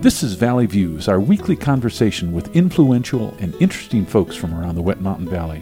This is Valley Views, our weekly conversation with influential and interesting folks from around the Wet Mountain Valley.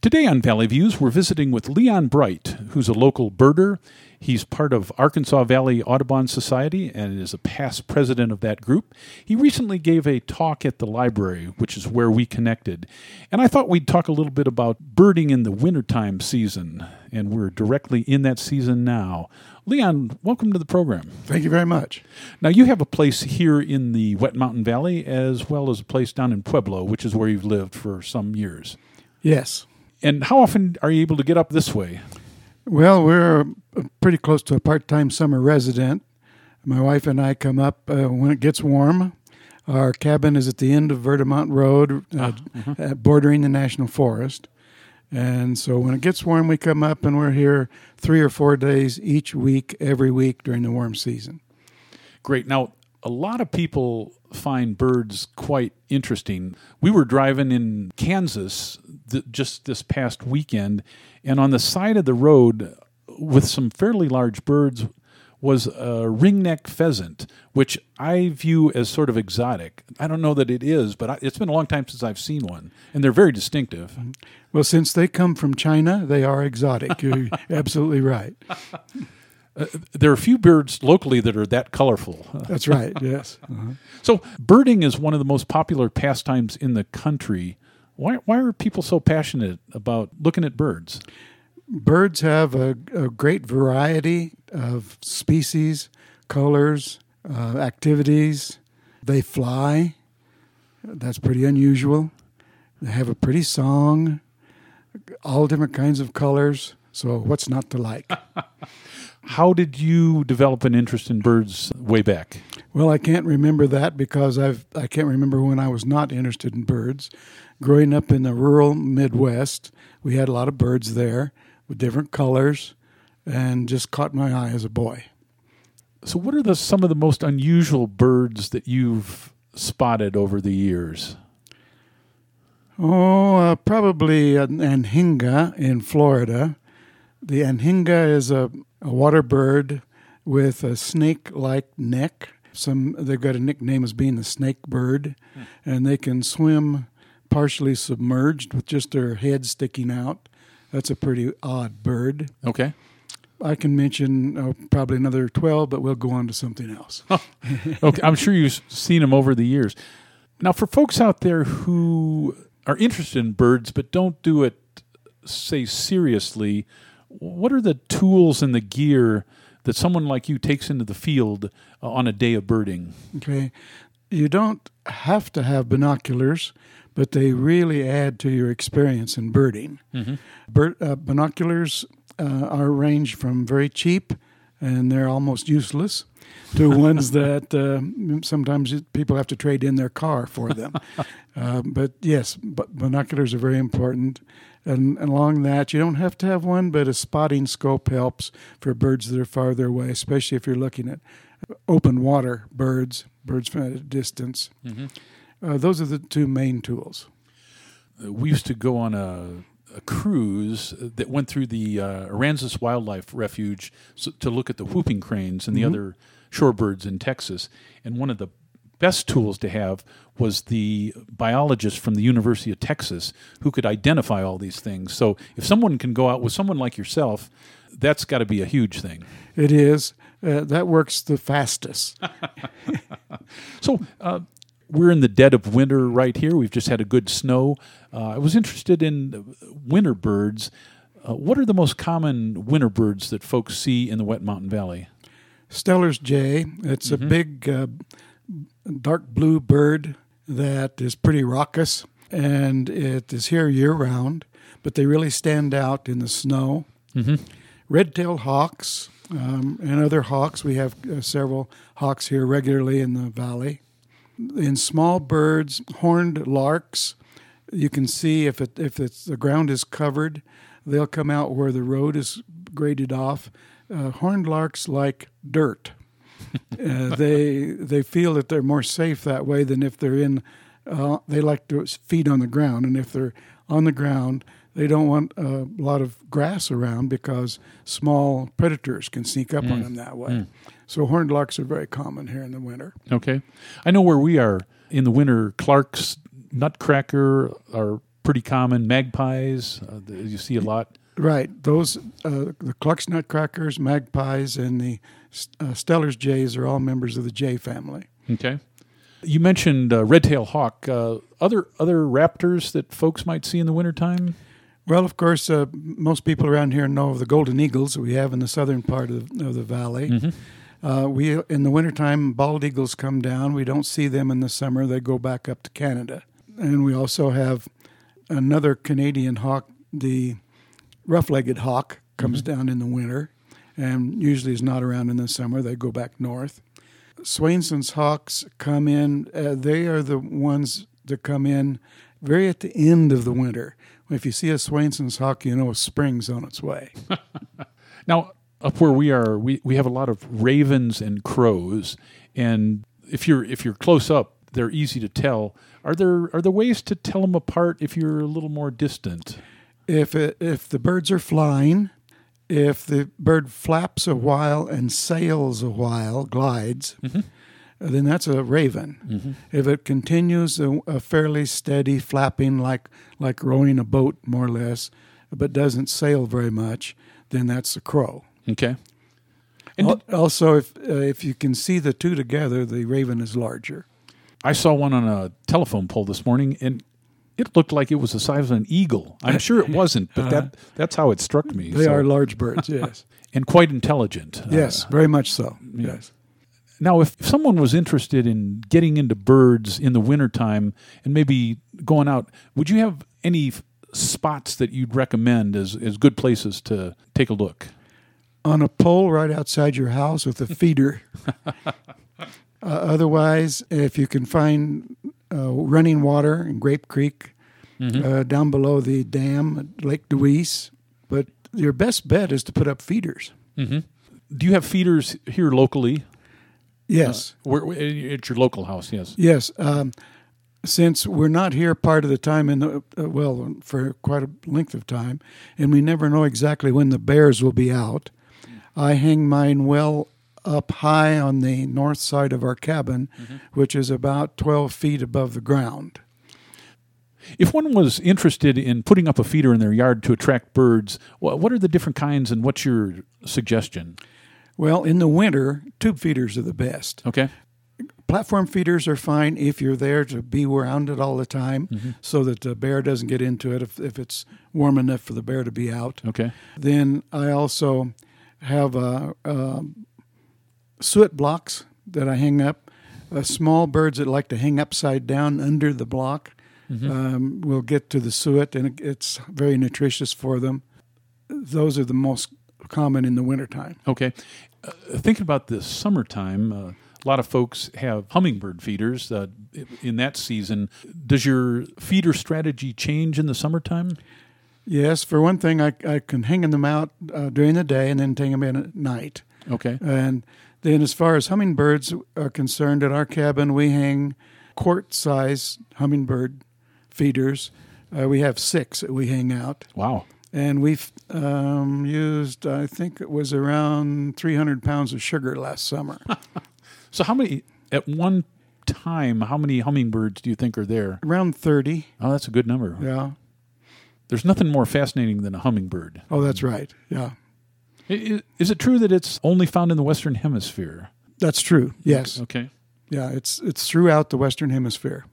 Today on Valley Views, we're visiting with Leon Bright, who's a local birder. He's part of Arkansas Valley Audubon Society and is a past president of that group. He recently gave a talk at the library, which is where we connected. And I thought we'd talk a little bit about birding in the wintertime season. And we're directly in that season now. Leon, welcome to the program. Thank you very much. Now, you have a place here in the Wet Mountain Valley as well as a place down in Pueblo, which is where you've lived for some years. Yes. And how often are you able to get up this way? Well, we're pretty close to a part time summer resident. My wife and I come up uh, when it gets warm. Our cabin is at the end of Verdamont Road, uh, uh, bordering the National Forest. And so when it gets warm, we come up and we're here three or four days each week, every week during the warm season. Great. Now, a lot of people find birds quite interesting. We were driving in Kansas th- just this past weekend, and on the side of the road with some fairly large birds was a ringneck pheasant, which I view as sort of exotic. I don't know that it is, but I, it's been a long time since I've seen one, and they're very distinctive. Well, since they come from China, they are exotic. You're absolutely right. Uh, there are a few birds locally that are that colorful. That's right, yes. Uh-huh. So, birding is one of the most popular pastimes in the country. Why, why are people so passionate about looking at birds? Birds have a, a great variety of species, colors, uh, activities. They fly. That's pretty unusual. They have a pretty song, all different kinds of colors. So, what's not to like? How did you develop an interest in birds way back? Well, I can't remember that because I've I can't remember when I was not interested in birds. Growing up in the rural Midwest, we had a lot of birds there with different colors, and just caught my eye as a boy. So, what are the some of the most unusual birds that you've spotted over the years? Oh, uh, probably an anhinga in Florida. The anhinga is a, a water bird with a snake-like neck. Some they've got a nickname as being the snake bird, hmm. and they can swim partially submerged with just their head sticking out. That's a pretty odd bird. Okay. I can mention uh, probably another 12, but we'll go on to something else. okay, I'm sure you've seen them over the years. Now, for folks out there who are interested in birds but don't do it, say, seriously, what are the tools and the gear that someone like you takes into the field uh, on a day of birding? Okay. You don't have to have binoculars, but they really add to your experience in birding. Mm-hmm. Bird, uh, binoculars uh, are ranged from very cheap and they're almost useless to ones that uh, sometimes people have to trade in their car for them. uh, but yes, binoculars are very important. And, and, along that, you don't have to have one, but a spotting scope helps for birds that are farther away, especially if you're looking at open water birds, birds from a distance. Mm-hmm. Uh, those are the two main tools. We used to go on a a cruise that went through the uh, Aransas Wildlife Refuge to look at the whooping cranes and the mm-hmm. other shorebirds in Texas. And one of the best tools to have was the biologist from the University of Texas who could identify all these things. So if someone can go out with someone like yourself, that's got to be a huge thing. It is. Uh, that works the fastest. so, uh, we're in the dead of winter right here. We've just had a good snow. Uh, I was interested in winter birds. Uh, what are the most common winter birds that folks see in the Wet Mountain Valley? Steller's jay. It's mm-hmm. a big, uh, dark blue bird that is pretty raucous, and it is here year round. But they really stand out in the snow. Mm-hmm. Red-tailed hawks um, and other hawks. We have uh, several hawks here regularly in the valley in small birds, horned larks, you can see if it if it's the ground is covered, they'll come out where the road is graded off. Uh, horned larks like dirt. uh, they they feel that they're more safe that way than if they're in. Uh, they like to feed on the ground, and if they're on the ground, they don't want a lot of grass around because small predators can sneak up on them that way. So horned larks are very common here in the winter. Okay. I know where we are in the winter. Clark's nutcracker are pretty common. Magpies, uh, you see a lot. Right. Those, uh, the Clark's nutcrackers, magpies, and the uh, Steller's jays are all members of the jay family. Okay. You mentioned uh, red-tailed hawk. Uh, other other raptors that folks might see in the wintertime? Well, of course, uh, most people around here know of the golden eagles that we have in the southern part of, of the valley. Uh, we in the wintertime, bald eagles come down. We don't see them in the summer; they go back up to Canada. And we also have another Canadian hawk, the rough-legged hawk, comes down in the winter, and usually is not around in the summer. They go back north. Swainson's hawks come in. Uh, they are the ones that come in very at the end of the winter. If you see a Swainson's hawk, you know a spring's on its way. Now, up where we are, we, we have a lot of ravens and crows, and if you're if you're close up, they're easy to tell. Are there are there ways to tell them apart if you're a little more distant? if it, if the birds are flying, if the bird flaps a while and sails a while, glides, then that's a raven. If it continues a, a fairly steady flapping, like like rowing a boat more or less, but doesn't sail very much, then that's a crow. Okay. And Al- did- also, if uh, if you can see the two together, the raven is larger. I saw one on a telephone pole this morning, and it looked like it was the size of an eagle. I'm sure it wasn't, but that that's how it struck me. They So- are large birds. Yes. and quite intelligent. Uh, yes. Very much so. Yes. Now, if someone was interested in getting into birds in the wintertime and maybe going out, would you have any spots that you'd recommend as, as good places to take a look? on a pole right outside your house with a feeder. uh, otherwise, if you can find uh, running water in Grape Creek uh, down below the dam at Lake Deweese, but your best bet is to put up feeders. Do you have feeders here locally? Yes, Where, where- at your local house, yes. yes. Um, since we're not here part of the time, in the uh, well, for quite a length of time, and we never know exactly when the bears will be out, I hang mine well up high on the north side of our cabin, which is about 12 feet above the ground. If one was interested in putting up a feeder in their yard to attract birds, what are the different kinds and what's your suggestion? Well, in the winter, tube feeders are the best. Okay. Platform feeders are fine if you're there to be around it all the time so that the bear doesn't get into it if, if it's warm enough for the bear to be out. Okay. Then I also have a, uh, suet blocks that I hang up. Uh, small birds that like to hang upside down under the block um, will get to the suet, and it, it's very nutritious for them. Those are the most common in the wintertime. Okay. Uh, thinking about the summertime, uh, a lot of folks have hummingbird feeders uh, in that season. Does your feeder strategy change in the summertime? Yes, for one thing, I, I can hang them out uh, during the day and then take them in at night. Okay. And then, as far as hummingbirds are concerned, at our cabin we hang quart size hummingbird feeders. Uh, we have six that we hang out. Wow. And we've um, used, I think it was around 300 pounds of sugar last summer. So, how many, at one time, how many hummingbirds do you think are there? around 30, Oh, that's a good number. yeah. There's nothing more fascinating than a hummingbird. Oh, that's right, yeah. Is it true that it's only found in the Western Hemisphere? That's true, yes. Okay. Yeah, it's, it's throughout the Western Hemisphere.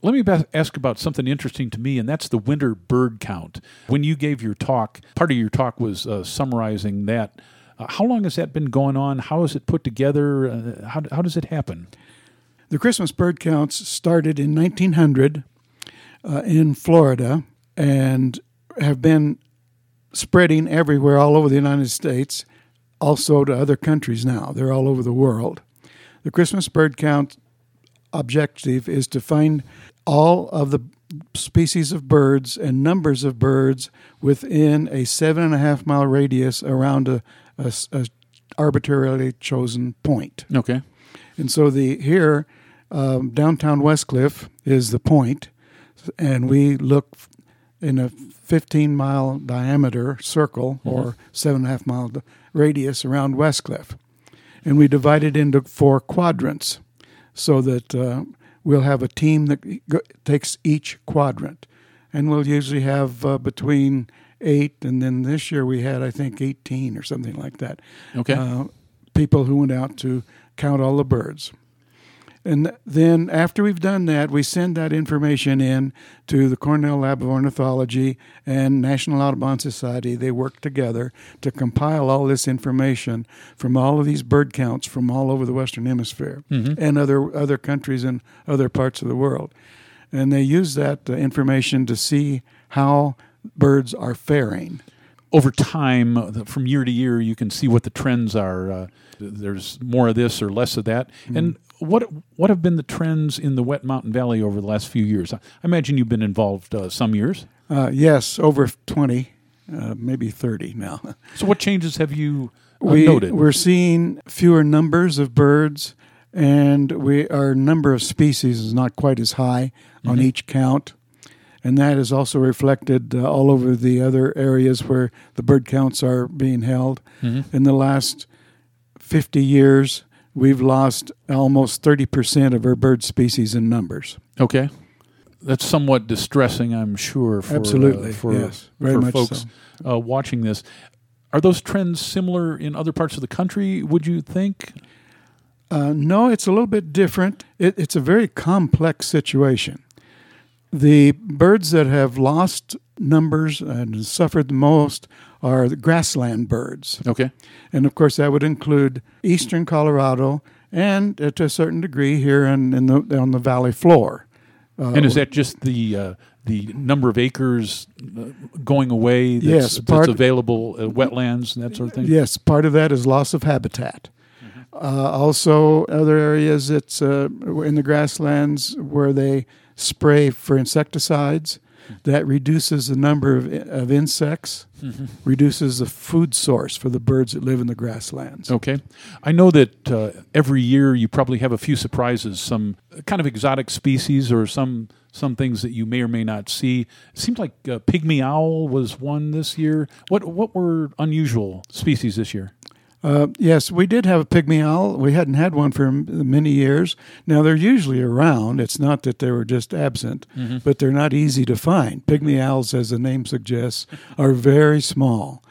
Let me ask about something interesting to me, and that's the winter bird count. When you gave your talk, part of your talk was uh, summarizing that. Uh, how long has that been going on? How is it put together? Uh, how, how does it happen? The Christmas bird counts started in 1900 uh, in Florida and have been spreading everywhere all over the United States, also to other countries now. They're all over the world. The Christmas bird count objective is to find all of the species of birds and numbers of birds within a seven and a half mile radius around a, a a arbitrarily chosen point. Okay. And so the here um, downtown Westcliffe is the point, and we look in a 15 mile diameter circle or seven and a half mile radius around Westcliffe. And we divide it into four quadrants so that uh, we'll have a team that go- takes each quadrant. And we'll usually have uh, between eight, and then this year we had, I think, 18 or something like that. Okay. Uh, people who went out to count all the birds. And then after we've done that, we send that information in to the Cornell Lab of Ornithology and National Audubon Society. They work together to compile all this information from all of these bird counts from all over the Western Hemisphere and other other countries and other parts of the world. And they use that uh, information to see how birds are faring. Over time, uh, from year to year, you can see what the trends are. Uh, there's more of this or less of that. And what what have been the trends in the Wet Mountain Valley over the last few years? I imagine you've been involved uh, some years. Uh, yes, over 20, uh, maybe 30 now. So, what changes have you uh, we, noted? We're seeing fewer numbers of birds, and we our number of species is not quite as high Mm-hmm. on each count. And that is also reflected uh, all over the other areas where the bird counts are being held. Mm-hmm. In the last 50 years, we've lost almost 30% of our bird species in numbers. Okay. That's somewhat distressing, I'm sure, for, Absolutely, uh, for, yes, very for much folks uh, watching this. Are those trends similar in other parts of the country, would you think? Uh, no, it's a little bit different. It, it's a very complex situation. The birds that have lost numbers and suffered the most are the grassland birds. Okay. And of course, that would include eastern Colorado and uh, to a certain degree here in, in the, on the valley floor. Uh, And is that just the uh, the number of acres uh, going away? That's, Yes, that's part- available, uh, wetlands and that sort of thing. Yes, part of that is loss of habitat. Uh, also, other areas it's uh, in the grasslands where they spray for insecticides. That reduces the number of, of insects, reduces the food source for the birds that live in the grasslands. Okay. I know that uh, every year you probably have a few surprises, some kind of exotic species or some some things that you may or may not see. It seems like uh, pygmy owl was one this year. What what were unusual species this year? Uh, yes, we did have a pygmy owl. We hadn't had one for many years. Now they're usually around. It's not that they were just absent, but they're not easy to find. Pygmy owls, as the name suggests, are very small.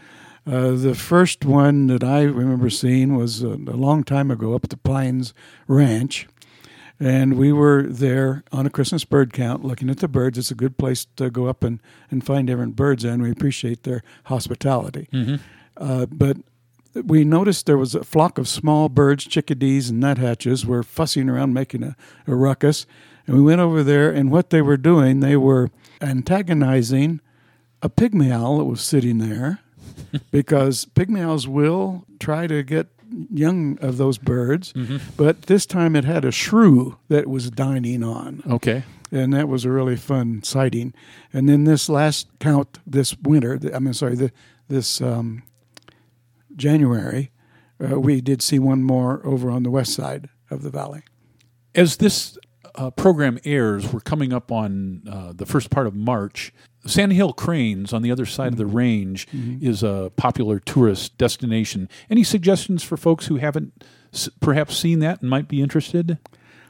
Uh, the first one that I remember seeing was a, a long time ago up at the Pines Ranch. And we were there on a Christmas bird count looking at the birds. It's a good place to go up and, and find different birds, and we appreciate their hospitality. Uh, but we noticed there was a flock of small birds, chickadees and nuthatches, were fussing around making a, a ruckus. And we went over there, and what they were doing, they were antagonizing a pygmy owl that was sitting there because pygmy owls will try to get young of those birds, but this time it had a shrew that was dining on Okay. and that was a really fun sighting. And then this last count this winter, I mean, sorry, the, this um, January, uh, we did see one more over on the west side of the valley. As this uh, program airs, we're coming up on uh, the first part of March. Sand Hill Cranes on the other side of the range is a popular tourist destination. Any suggestions for folks who haven't s- perhaps seen that and might be interested?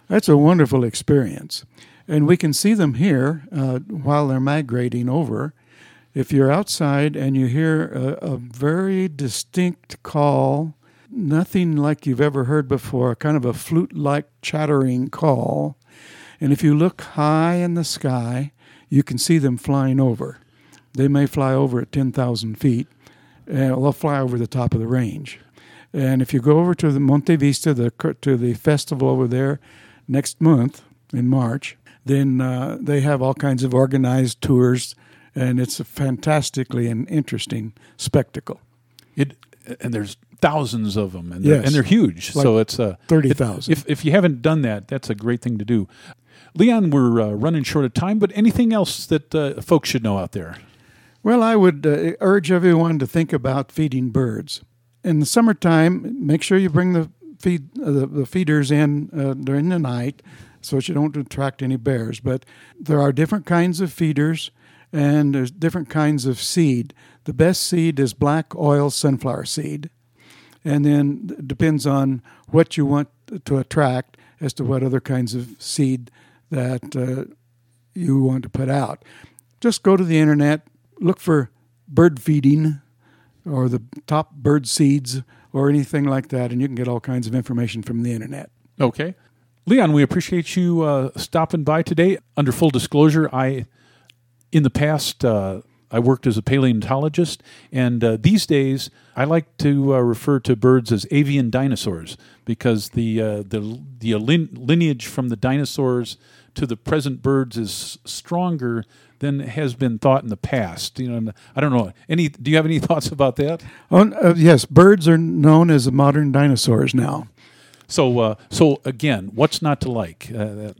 That's a wonderful experience. And we can see them here uh, while they're migrating over. If you're outside and you hear a, a very distinct call, nothing like you've ever heard before, kind of a flute like chattering call. And if you look high in the sky, you can see them flying over. They may fly over at 10,000 feet, and they'll fly over the top of the range. And if you go over to the Monte Vista, the, to the festival over there next month in March, then uh, they have all kinds of organized tours, and it's a fantastically and interesting spectacle. It and there's thousands of them, and they're, and they're huge. Like so it's a 30,000. If if you haven't done that, that's a great thing to do. Leon, we're uh, running short of time, but anything else that uh, folks should know out there? Well, I would uh, urge everyone to think about feeding birds. In the summertime, make sure you bring the feed uh, the, the feeders in uh, during the night, so that you don't attract any bears. But there are different kinds of feeders, and there's different kinds of seed. The best seed is black oil sunflower seed. And then it depends on what you want to attract as to what other kinds of seed that uh, you want to put out. Just go to the internet, look for bird feeding or the top bird seeds or anything like that, and you can get all kinds of information from the internet. Okay. Leon, we appreciate you uh, stopping by today. Under full disclosure, I, in the past, uh, I worked as a paleontologist, and uh, these days I like to uh, refer to birds as avian dinosaurs because the uh, the the lineage from the dinosaurs to the present birds is stronger than has been thought in the past. You know, I don't know. Any? Do you have any thoughts about that? Uh, yes, birds are known as modern dinosaurs now. So, uh, so again, what's not to like? Uh,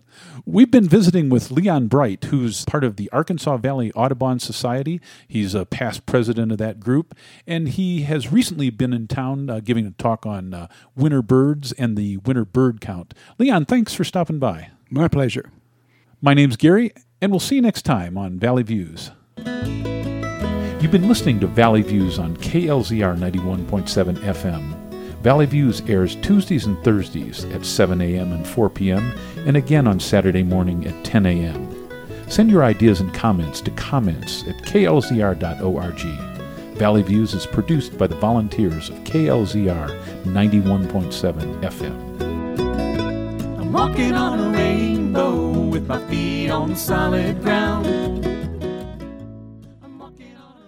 we've been visiting with Leon Bright, who's part of the Arkansas Valley Audubon Society. He's a past president of that group, and he has recently been in town uh, giving a talk on uh, winter birds and the winter bird count. Leon, thanks for stopping by. My pleasure. My name's Gary, and we'll see you next time on Valley Views. You've been listening to Valley Views on KLZR 91.7 FM. Valley Views airs Tuesdays and Thursdays at 7 a.m. and 4 p.m., and again on Saturday morning at 10 a.m. Send your ideas and comments to comments at klzr.org. Valley Views is produced by the volunteers of KLZR 91.7 FM. I'm walking on a rainbow with my feet on solid ground.